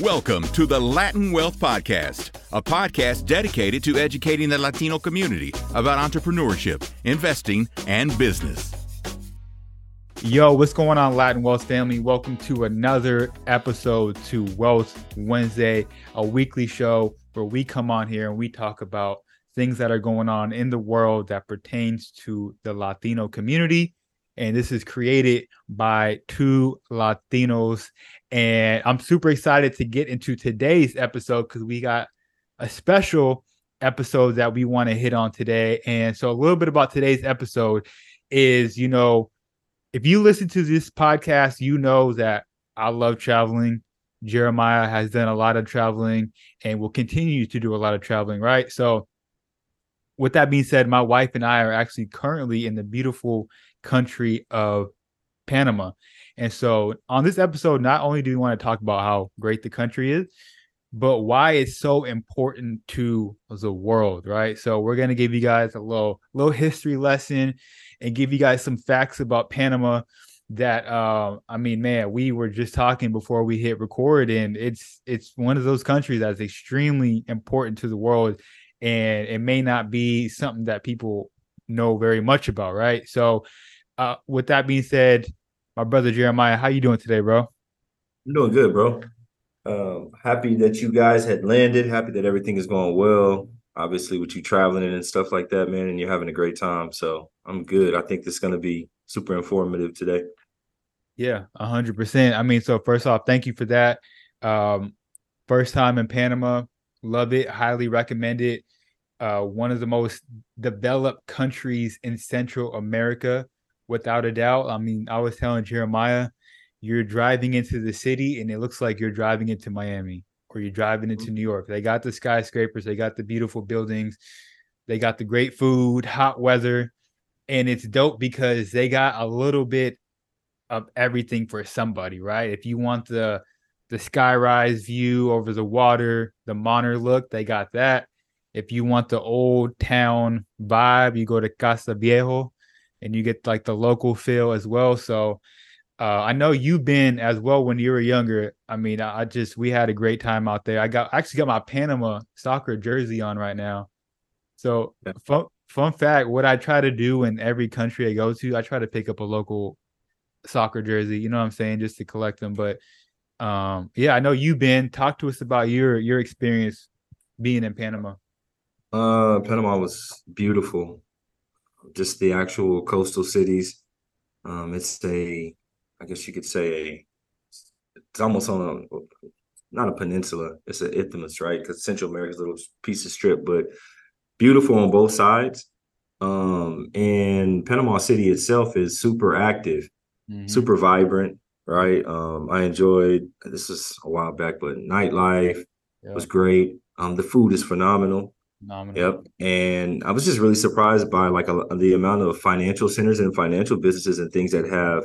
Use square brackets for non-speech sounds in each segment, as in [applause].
Welcome to the Latin Wealth Podcast, a podcast dedicated to educating the Latino community about entrepreneurship, investing, and business. Yo, what's going on, Latin Wealth family? Welcome to another episode to Wealth Wednesday, a weekly show where we come on here and we talk about things that are going on in the world that pertains to the Latino community. And this is created by two Latinos and I'm super excited to get into today's episode because we got a special episode that we want to hit on today. And so, a little bit about today's episode is, you know, if you listen to this podcast, you know that I love traveling. Jeremiah has done a lot of traveling and will continue to do a lot of traveling, right? So, with that being said, my wife and I are actually currently in the beautiful country of Panama. And so on this episode, not only do we want to talk about how great the country is, but why it's so important to the world, right? So we're gonna give you guys a little little history lesson and give you guys some facts about Panama that uh, I mean, man, we were just talking before we hit record, and it's it's one of those countries that's extremely important to the world, and it may not be something that people know very much about, right? So, uh, with that being said, my brother Jeremiah. How you doing today, bro? I'm doing good, bro. Um, happy that you guys had landed. Happy that everything is going well. Obviously, with you traveling and stuff like that, man, and you're having a great time. So I'm good. I think this is going to be super informative today. Yeah, hundred percent. I mean, so first off, thank you for that. Um, first time in Panama, love it. Highly recommend it. Uh, one of the most developed countries in Central America without a doubt. I mean, I was telling Jeremiah, you're driving into the city and it looks like you're driving into Miami or you're driving into mm-hmm. New York. They got the skyscrapers, they got the beautiful buildings, they got the great food, hot weather, and it's dope because they got a little bit of everything for somebody, right? If you want the the skyrise view over the water, the modern look, they got that. If you want the old town vibe, you go to Casco Viejo and you get like the local feel as well. So uh, I know you've been as well when you were younger. I mean, I, I just we had a great time out there. I got I actually got my Panama soccer jersey on right now. So yeah. fun fun fact, what I try to do in every country I go to, I try to pick up a local soccer jersey. You know what I'm saying, just to collect them. But um, yeah, I know you've been. Talk to us about your your experience being in Panama. Uh, Panama was beautiful just the actual coastal cities. Um, it's a, I guess you could say a, it's almost on a, not a peninsula. It's an isthmus, right? Because Central America's a little piece of strip, but beautiful on both sides. Um, and Panama City itself is super active, mm-hmm. super vibrant, right? Um, I enjoyed this was a while back, but nightlife yep. was great. Um, the food is phenomenal. Phenomenal. Yep. And I was just really surprised by like a, the amount of financial centers and financial businesses and things that have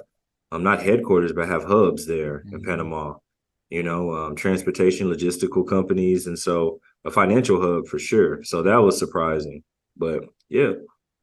um not headquarters but have hubs there mm-hmm. in Panama. You know, um, transportation, logistical companies, and so a financial hub for sure. So that was surprising. But yeah.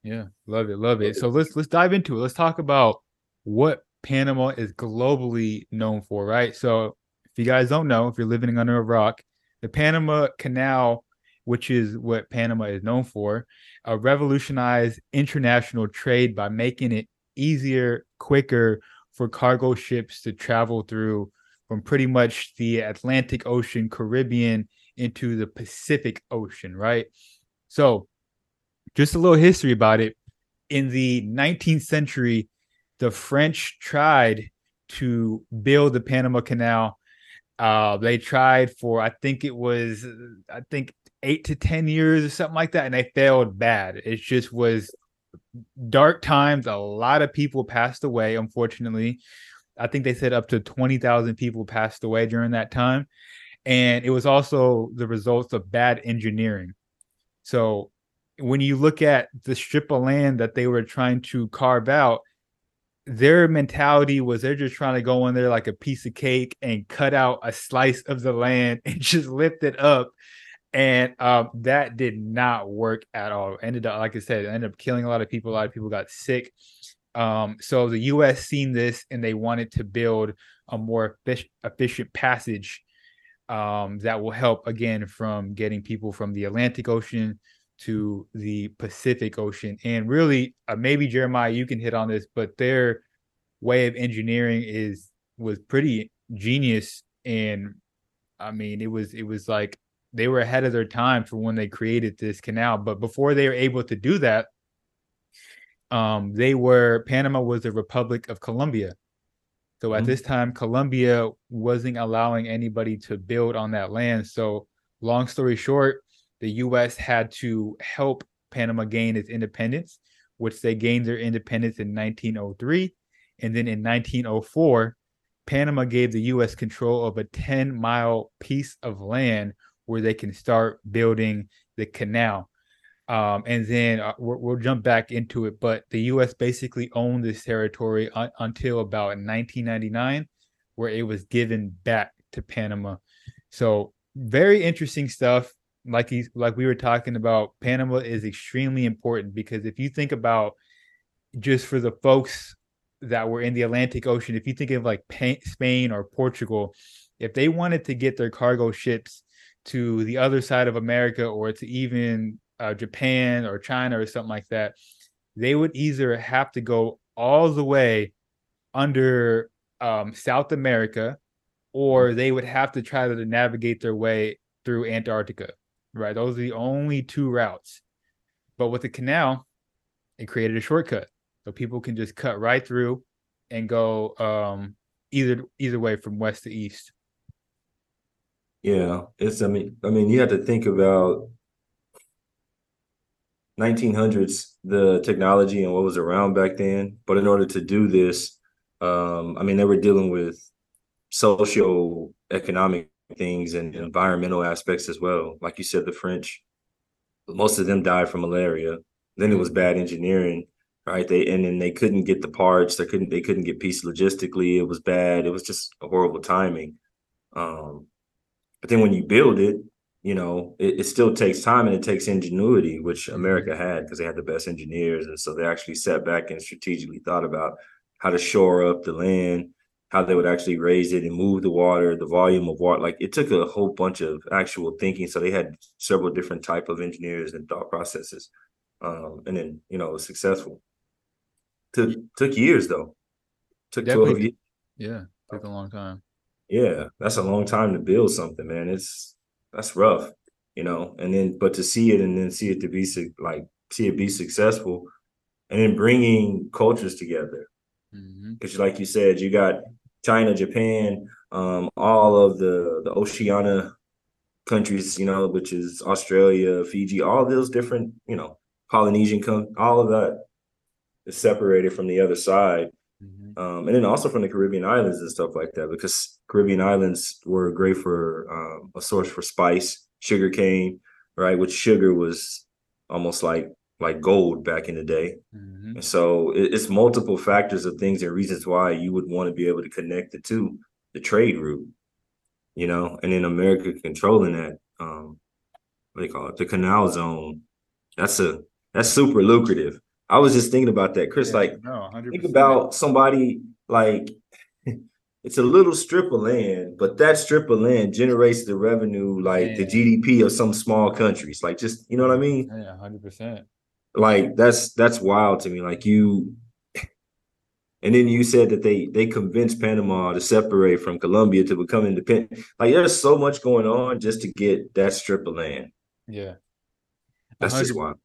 Yeah, love it, love it. So let's let's dive into it. Let's talk about what Panama is globally known for, right? So if you guys don't know, if you're living under a rock, the Panama Canal which is what Panama is known for, uh, revolutionized international trade by making it easier, quicker for cargo ships to travel through from pretty much the Atlantic Ocean, Caribbean into the Pacific Ocean, right? So, just a little history about it. In the 19th century, the French tried to build the Panama Canal. Uh, they tried for, I think it was, I think eight to 10 years or something like that. And they failed bad. It just was dark times. A lot of people passed away, unfortunately. I think they said up to 20,000 people passed away during that time. And it was also the results of bad engineering. So when you look at the strip of land that they were trying to carve out, their mentality was they're just trying to go in there like a piece of cake and cut out a slice of the land [laughs] and just lift it up and um, that did not work at all. Ended up, like I said, ended up killing a lot of people. A lot of people got sick. Um, so the U.S. seen this and they wanted to build a more efficient passage um, that will help again from getting people from the Atlantic Ocean to the Pacific Ocean. And really, uh, maybe Jeremiah, you can hit on this, but their way of engineering is was pretty genius. And I mean, it was it was like they were ahead of their time for when they created this canal. But before they were able to do that, um, they were Panama was the Republic of Colombia. So at mm-hmm. this time, Colombia wasn't allowing anybody to build on that land. So long story short, the U.S. had to help Panama gain its independence, which they gained their independence in 1903. And then in 1904, Panama gave the U.S. control of a 10 mile piece of land where they can start building the canal. Um, and then uh, we'll, we'll, jump back into it. But the U.S. basically owned this territory un- until about 1999, where it was given back to Panama. So very interesting stuff. Like like we were talking about, Panama is extremely important because if you think about just for the folks that were in the Atlantic Ocean, if you think of like Spain or Portugal, if they wanted to get their cargo ships to the other side of America or to even uh, Japan or China or something like that, they would either have to go all the way under um, South America or they would have to try to navigate their way through Antarctica, right? Those are the only two routes. But with the canal, it created a shortcut. So people can just cut right through and go um, either either way from west to east. Yeah, it's I mean I mean you have to think about 1900s the technology and what was around back then, but in order to do this, um, I mean they were dealing with socio economic things and environmental aspects as well. Like you said, the French, most of them died from malaria. Then it was bad engineering, right? They and then they couldn't get the parts. They couldn't they couldn't get pieces logistically. It was bad. It was just a horrible timing. Um, but then when you build it, you know, it, it still takes time and it takes ingenuity, which America had because they had the best engineers. And so they actually sat back and strategically thought about how to shore up the land, how they would actually raise it and move the water, the volume of water. Like it took a whole bunch of actual thinking. So they had several different type of engineers and thought processes. Um, and then, you know, it was successful. Took took years though. Took Definitely. 12 years. Yeah, took a long time yeah, that's a long time to build something, man. It's that's rough, you know. And then, but to see it and then see it to be like see it be successful, and then bringing cultures together. Because, mm-hmm. like you said, you got China, Japan, um, all of the the Oceania countries, you know, which is Australia, Fiji, all those different, you know, Polynesian, com- all of that is separated from the other side. Mm-hmm. Um, and then also from the Caribbean islands and stuff like that, because Caribbean islands were great for um, a source for spice, sugar cane, right? Which sugar was almost like like gold back in the day. Mm-hmm. And so it, it's multiple factors of things and reasons why you would want to be able to connect the two, the trade route, you know, and then America controlling that, um, what do you call it, the canal zone. That's a that's super lucrative. I was just thinking about that, Chris. Yeah, like, no, think about somebody like [laughs] it's a little strip of land, but that strip of land generates the revenue, like yeah. the GDP of some small countries. Like, just you know what I mean? Yeah, hundred percent. Like that's that's wild to me. Like you, [laughs] and then you said that they they convinced Panama to separate from Colombia to become independent. Like, there's so much going on just to get that strip of land. Yeah, that's just wild.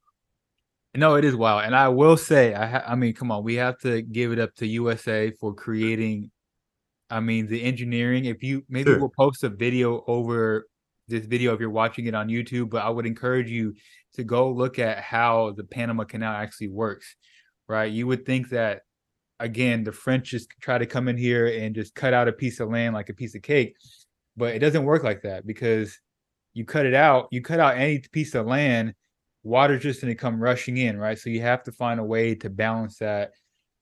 No, it is wild, and I will say, I ha- I mean, come on, we have to give it up to USA for creating. I mean, the engineering. If you maybe sure. we'll post a video over this video if you're watching it on YouTube, but I would encourage you to go look at how the Panama Canal actually works. Right, you would think that again the French just try to come in here and just cut out a piece of land like a piece of cake, but it doesn't work like that because you cut it out, you cut out any piece of land water's just going to come rushing in, right? So you have to find a way to balance that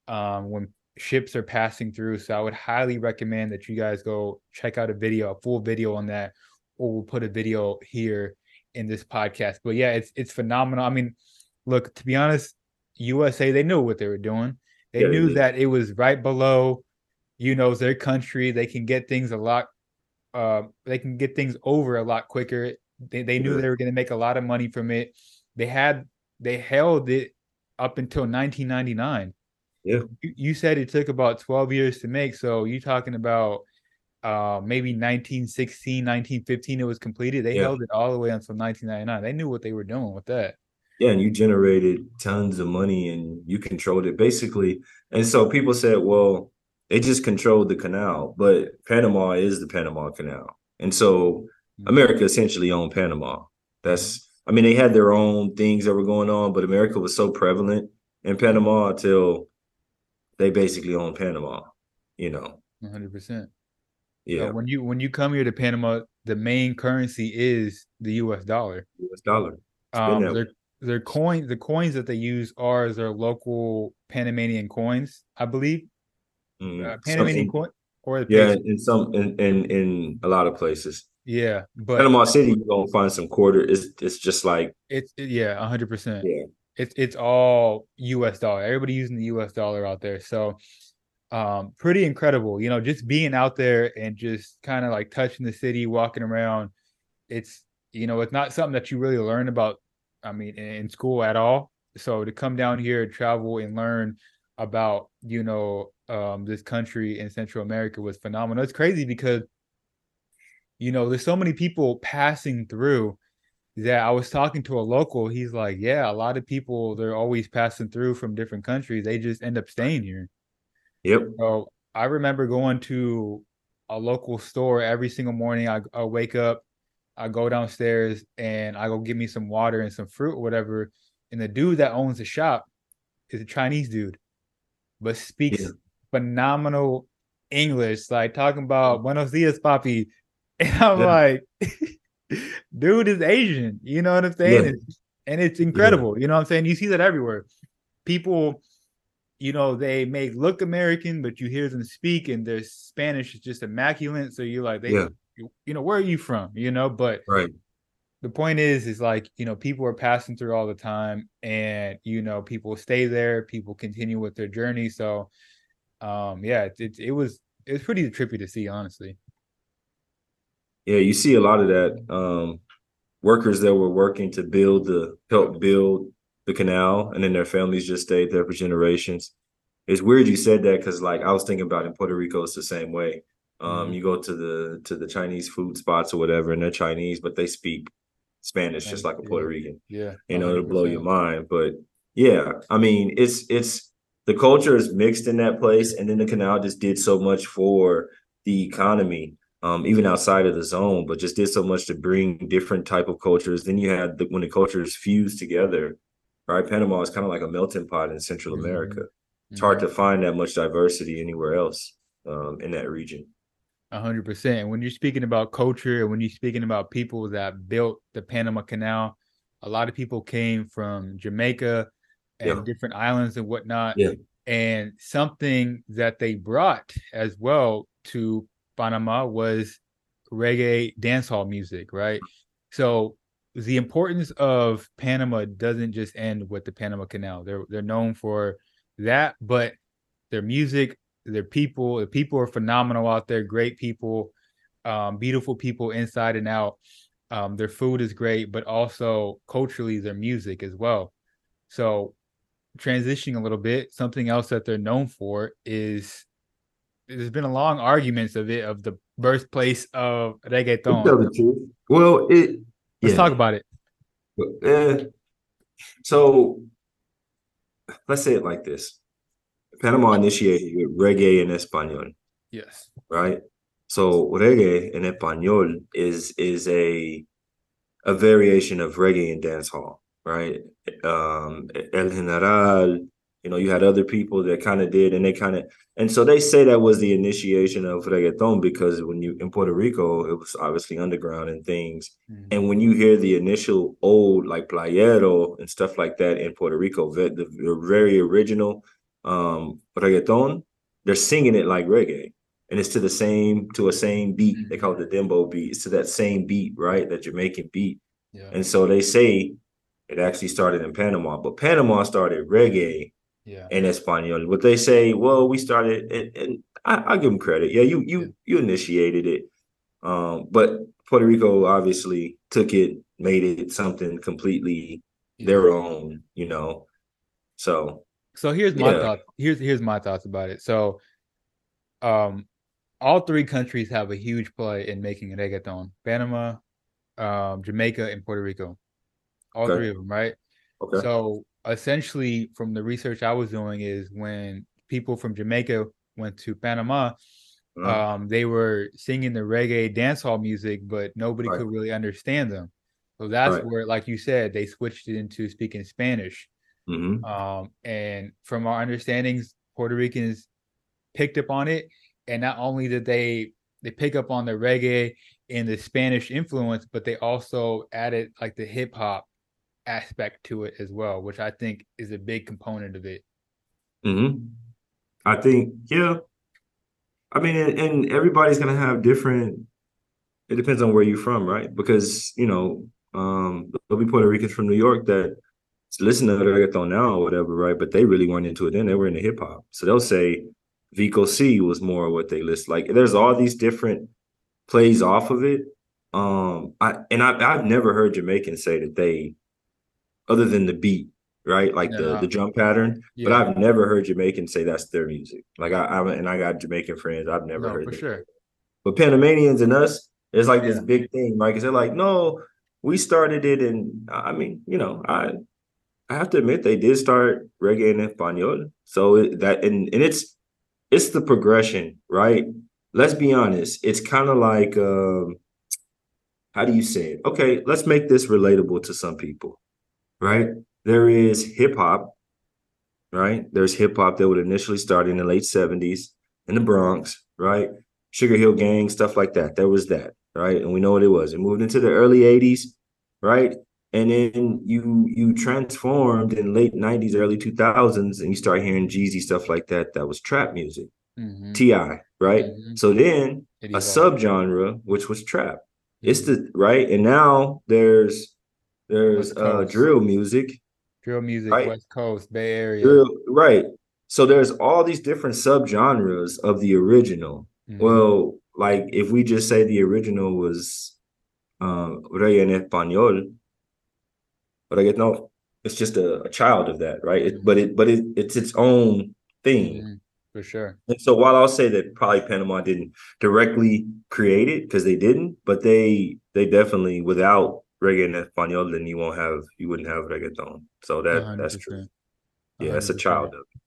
um, when ships are passing through. So I would highly recommend that you guys go check out a video, a full video on that, or we'll put a video here in this podcast. But yeah, it's it's phenomenal. I mean, look, to be honest, USA they knew what they were doing. They yeah, knew that it was right below, you know, their country. They can get things a lot uh, they can get things over a lot quicker. They they knew Yeah. they were going to make a lot of money from it. They had they held it up until 1999. Yeah. You, you said it took about 12 years to make, so you're talking about uh maybe 1916, 1915 it was completed. They Yeah. held it all the way until 1999. They knew what they were doing with that. Yeah, and you generated tons of money and you controlled it basically. And so people said, well, they just controlled the canal, but Panama is the Panama Canal. And so America essentially owned Panama. That's I mean, they had their own things that were going on, but America was so prevalent in Panama until they basically owned Panama, you know. 100%. Yeah. Uh, when you when you come here to Panama, the main currency is the US dollar. US dollar. Um, their their coin the coins that they use are their local Panamanian coins, I believe. Mm. Uh, Panamanian coin or the yeah, in some in, in in a lot of places. Yeah, but Panama City, you're gonna find some quarter. It's it's just like it's it- yeah, hundred percent. yeah, It's it's all U.S. dollar. Everybody using the U.S. dollar out there, so um, pretty incredible. You know, just being out there and just kind of like touching the city, walking around. It's you know, it's not something that you really learn about. I mean, in, in school at all. So to come down here, and travel, and learn about you know um, this country in Central America was phenomenal. It's crazy because you know there's so many people passing through that I was talking to a local. He's like, yeah, a lot of people they're always passing through from different countries. They just end up staying here. yep, So I remember going to a local store every single morning. I, I wake up, I go downstairs, and I go get me some water and some fruit or whatever. And the dude that owns the shop is a Chinese dude, but speaks Yeah. phenomenal English, like talking about Buenos dias, papi. And I'm Yeah. like, [laughs] dude is Asian. You know what I'm saying? Yeah. And it's incredible. You know what I'm saying? You see that everywhere. People you know, they may look American, but you hear them speak and their Spanish is just immaculate. So you're like, they, Yeah. you, you know, where are you from? You know, but right. the point is, is like, you know, people are passing through all the time and, you know, people stay there, people continue with their journey. So, um, yeah, it, it, it was, it was pretty trippy to see, honestly. Yeah, you see a lot of that. Um, workers that were working to build the help build the canal, and then their families just stayed there for generations. It's weird you said that because, like, I was thinking about in Puerto Rico, it's the same way. Um, Mhm. you go to the to the Chinese food spots or whatever, and they're Chinese, but they speak Spanish just like a Puerto Rican. Yeah. you know, it'll blow your mind. But yeah, I mean, it's it's the culture is mixed in that place, and then the canal just did so much for the economy, um, even outside of the zone, but just did so much to bring different type of cultures. Then you had the, when the cultures fused together, right? Panama is kind of like a melting pot in Central Mhm. America. It's hard to find that much diversity anywhere else um, in that region. A hundred percent. And when you're speaking about culture and when you're speaking about people that built the Panama Canal, a lot of people came from Jamaica and Yeah. different islands and whatnot. Yeah. And something that they brought as well to Panama was reggae dancehall music, right? So the importance of Panama doesn't just end with the Panama Canal. They're they're known for that, but their music, their people, the people are phenomenal out there, great people, um, beautiful people inside and out. Um, their food is great, but also culturally their music as well. So transitioning a little bit, something else that they're known for is there's been a long arguments of it of the birthplace of To reggaeton. tell the truth, well, it Let's yeah. talk about it. Eh, so let's say it like this. Panama initiated with reggae in Espanol, Yes. right? So reggae in Espanol is is a a variation of reggae and dancehall, right? Um, El General, you know, you had other people that kind of did, and they kind of, and so they say that was the initiation of reggaeton because when you in Puerto Rico, it was obviously underground and things. Mhm. And when you hear the initial old like playero and stuff like that in Puerto Rico, the, the very original um reggaeton, they're singing it like reggae. And it's to the same to a same beat. They call it the dembow beat. It's to that same beat, right? That Jamaican beat. Yeah. And so they say it actually started in Panama, but Panama started reggae Yeah. in Espanol. What they say, well, we started, and, and I, I give them credit. Yeah, you you Yeah. you initiated it. Um, but Puerto Rico obviously took it, made it something completely their own, you know. So so here's my Yeah. thought. Here's here's my thoughts about it. So um all three countries have a huge play in making a reggaeton. Panama, um, Jamaica, and Puerto Rico. All Okay. three of them, right? okay. So essentially, from the research I was doing, is when people from Jamaica went to Panama, Uh, um, they were singing the reggae dancehall music, but nobody Right. could really understand them. So that's Right. where, like you said, they switched it into speaking Spanish. mhm. Um, and from our understandings, Puerto Ricans picked up on it, and not only did they they pick up on the reggae and the Spanish influence, but they also added like the hip hop aspect to it as well, which I think is a big component of it. hmm I think, yeah. I mean, and, and everybody's gonna have different. It depends on where you're from, right? Because you know, um, there'll be Puerto Ricans from New York that listen to reggaeton now or whatever, right? But they really weren't into it then; they were into hip hop. So they'll say Vico C was more what they list. Like, there's all these different plays off of it. Um, I and I, I've never heard Jamaicans say that they, other than the beat, right? Like the Yeah. the drum pattern. But I've never heard Jamaican say that's their music. Like I, I and I got Jamaican friends. I've never No, heard for that. sure. But Panamanians and us, it's like this big thing. Like they're like, no, we started it, and I mean, you know, I I have to admit they did start reggae in Espanol. So it, that and and it's it's the progression, right? Let's be honest. It's kind of like um, how do you say it? Okay, let's make this relatable to some people, right? There is hip hop, right? There's hip hop that would initially start in the late 70s in the Bronx, right? Sugar Hill Gang, stuff like that. There was that, right? And we know what it was. It moved into the early 80s, right? And then you you transformed in late 90s, early 2000s, and you start hearing Jeezy stuff like that. That was trap music, Mhm. T.I., right? Mhm. So then a subgenre, which was trap. It's the right, and now there's there's West uh Coast. drill music, drill music, right. West Coast, Bay Area. drill, right? So there's all these different subgenres of the original. Mhm. Well, like if we just say the original was um reggae en español, reggaeton, it's just a, a child of that, right? It, but it but it it's its own thing. Mhm. for sure. And so while I'll say that probably Panama didn't directly create it because they didn't, but they they definitely without reggae en español, then you won't have you wouldn't have reggaeton. So that that's true. 100%. Yeah, that's a child of it.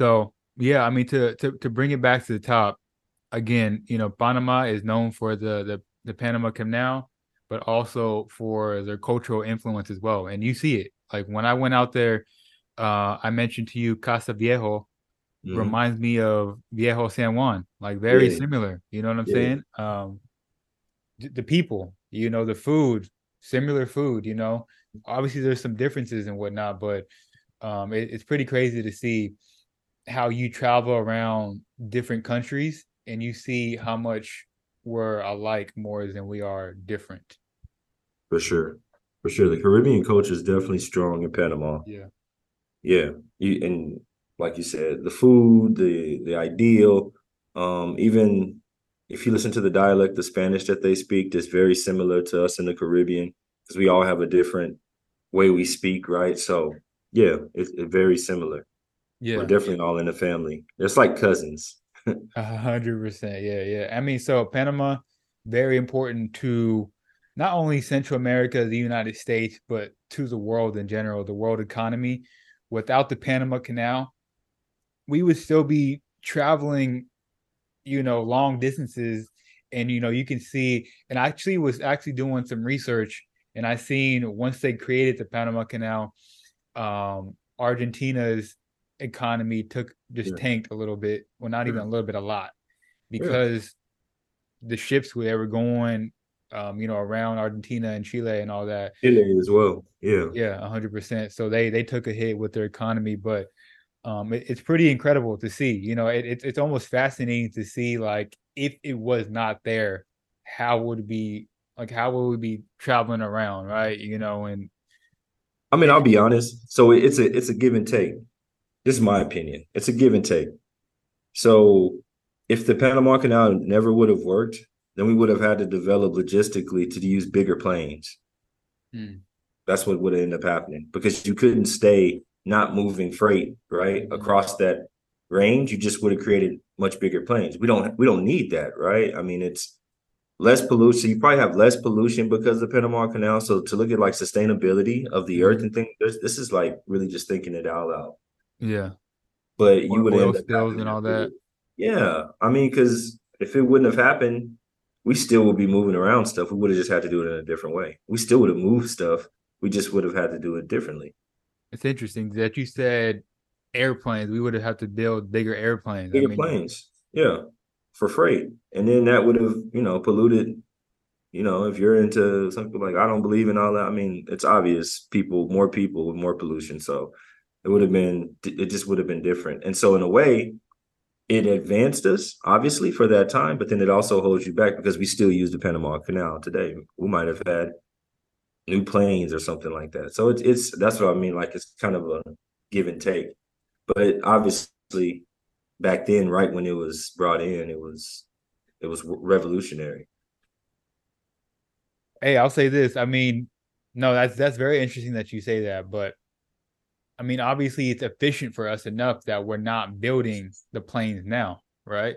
So yeah, I mean to to to bring it back to the top again, you know, Panama is known for the the the Panama Canal, but also for their cultural influence as well. And you see it. Like when I went out there, uh, I mentioned to you Casco Viejo Mhm. reminds me of Viejo San Juan, like very Yeah. similar. You know what I'm Yeah. saying? Um, th- the people, you know, the food, similar food. You know, obviously there's some differences and whatnot, but um, it, it's pretty crazy to see how you travel around different countries and you see how much we're alike more than we are different. For sure. For sure. The Caribbean culture is definitely strong in Panama. Yeah. Yeah. You and like you said, the food, the the ideal, um, even if you listen to the dialect, the Spanish that they speak is very similar to us in the Caribbean because we all have a different way we speak, right? So yeah, it's, it's very similar. Yeah. We're definitely all in the family. It's like cousins. [laughs] A hundred percent. Yeah, yeah. I mean, so Panama, very important to not only Central America, the United States, but to the world in general, the world economy. Without the Panama Canal, we would still be traveling, you know, long distances. And you know, you can see, and I actually was actually doing some research, and I seen once they created the Panama Canal, um, Argentina's economy took just Yeah. tanked a little bit. Well, not even a little bit, a lot, because the ships where they were going, um, you know, around Argentina and Chile and all that. Chile as well. Yeah. Yeah, hundred percent. So they they took a hit with their economy, but um, it, it's pretty incredible to see. You know, it, it's it's almost fascinating to see like if it was not there, how would it be like how would we be traveling around, right? You know, and I mean, I'll be honest. So it's a it's a give and take. This is my opinion. It's a give and take. So if the Panama Canal never would have worked, then we would have had to develop logistically to use bigger planes. Hmm. That's what would end up happening because you couldn't stay not moving freight right Mm-hmm. across that range. You just would have created much bigger planes. We don't we don't need that, right? I mean, it's less pollution. You probably have less pollution because of the Panama Canal. So to look at like sustainability of the earth and things, this is like really just thinking it all out loud. Yeah. But you would end up and all that. Yeah, I mean, because if it wouldn't have happened, we still would be moving around stuff. We would have just had to do it in a different way. We still would have moved stuff. We just would have had to do it differently. It's interesting that you said airplanes. We would have had to build bigger airplanes. I Bigger mean, planes, yeah, for freight, and then that would have, you know, polluted. You know, if you're into something like I don't believe in all that. I mean, it's obvious. People, more people with more pollution, so it would have been. It just would have been different. And so, in a way, it advanced us obviously for that time, but then it also holds you back because we still use the Panama Canal today. We might have had new planes or something like that. So it's it's that's what I mean. Like it's kind of a give and take. But obviously, back then, right when it was brought in, it was it was revolutionary. Hey, I'll say this. I mean, no, that's that's very interesting that you say that, but I mean, obviously it's efficient for us enough that we're not building the planes now, right?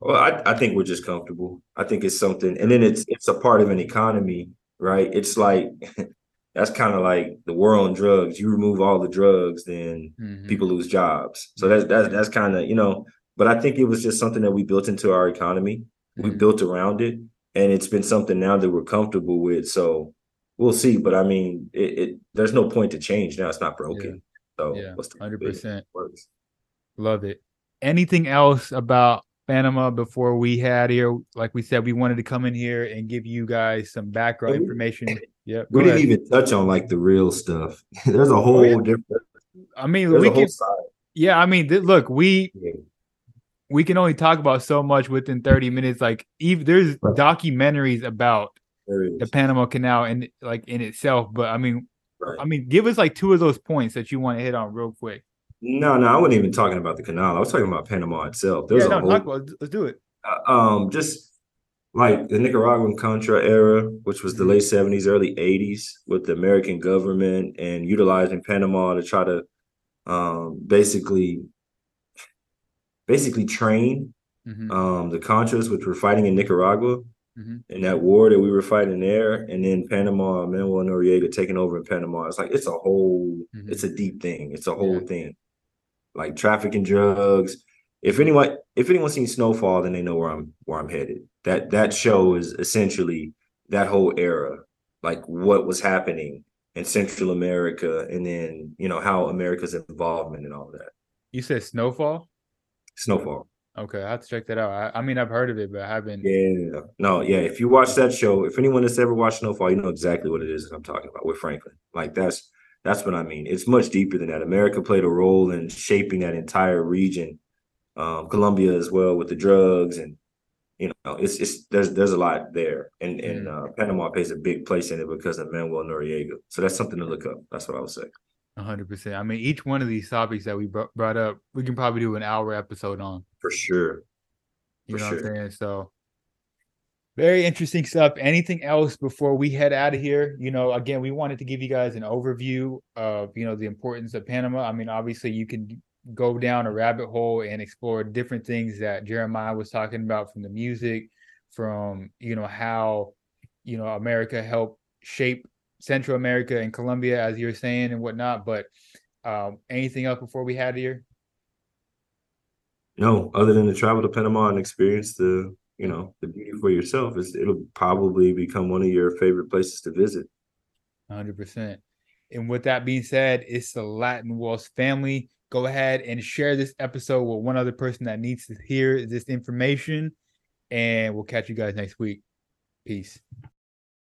Well, I, I think we're just comfortable. I think it's something, and then it's it's a part of an economy, right? It's like [laughs] that's kind of like the war on drugs. You remove all the drugs, then Mhm. people lose jobs. So that's that's that's kind of you know. But I think it was just something that we built into our economy. We Mhm. built around it, and it's been something now that we're comfortable with. So we'll see. But I mean, it, it there's no point to change now. It's not broken. So Yeah, hundred percent. Love it. Anything else about Panama before we had here? Like we said, we wanted to come in here and give you guys some background information. Yeah, We didn't ahead. even touch on like the real stuff. [laughs] there's a whole Oh, yeah. different. I mean, we can. Yeah, I mean, th- look, we Yeah. we can only talk about so much within 30 minutes like even there's Right. documentaries about There the panama canal and like in itself but i mean Right. i mean give us like two of those points that you want to hit on real quick No, no, I wasn't even talking about the canal. I was talking about Panama itself. There's yeah a whole, talk about, let's do it uh, um, just like the Nicaraguan Contra era, which was the Mhm. late seventies, early eighties, with the American government and utilizing Panama to try to, um, basically, basically train Mhm, um the Contras, which were fighting in Nicaragua. mhm. in that war that we were fighting there, and then Panama, Manuel Noriega taking over in Panama. It's like it's a whole, Mhm. it's a deep thing. It's a whole Yeah. thing. Like trafficking drugs. If anyone, if anyone's seen Snowfall, then they know where I'm where I'm headed. That that show is essentially that whole era, like what was happening in Central America, and then you know how America's involvement and all that. you said snowfall Snowfall. okay i have to check that out i, I mean i've heard of it but i haven't Yeah, no, yeah. If you watch that show, if anyone that's ever watched Snowfall, you know exactly what it is that I'm talking about with Franklin. Like that's that's what I mean. It's much deeper than that. America played a role in shaping that entire region, um, Colombia as well with the drugs and you know it's it's there's there's a lot there, and and uh, Panama plays a big place in it because of Manuel Noriega. So that's something to look up. That's what I would say. 100% i mean each one of these topics that we brought up we can probably do an hour episode on For sure. You For know what. I'm saying? So very interesting stuff. Anything else before we head out of here? You know, again, we wanted to give you guys an overview of, you know, the importance of Panama. I mean, obviously you can go down a rabbit hole and explore different things that Jeremiah was talking about from the music, from, you know, how, you know, America helped shape Central America and Colombia, as you're saying and whatnot. But um, anything else before we had here? No, other than to travel to Panama and experience the, you know, the beauty for yourself, is it'll probably become one of your favorite places to visit. Hundred percent. And with that being said, it's the Latin Wealth family. Go ahead and share this episode with one other person that needs to hear this information. And we'll catch you guys next week. Peace.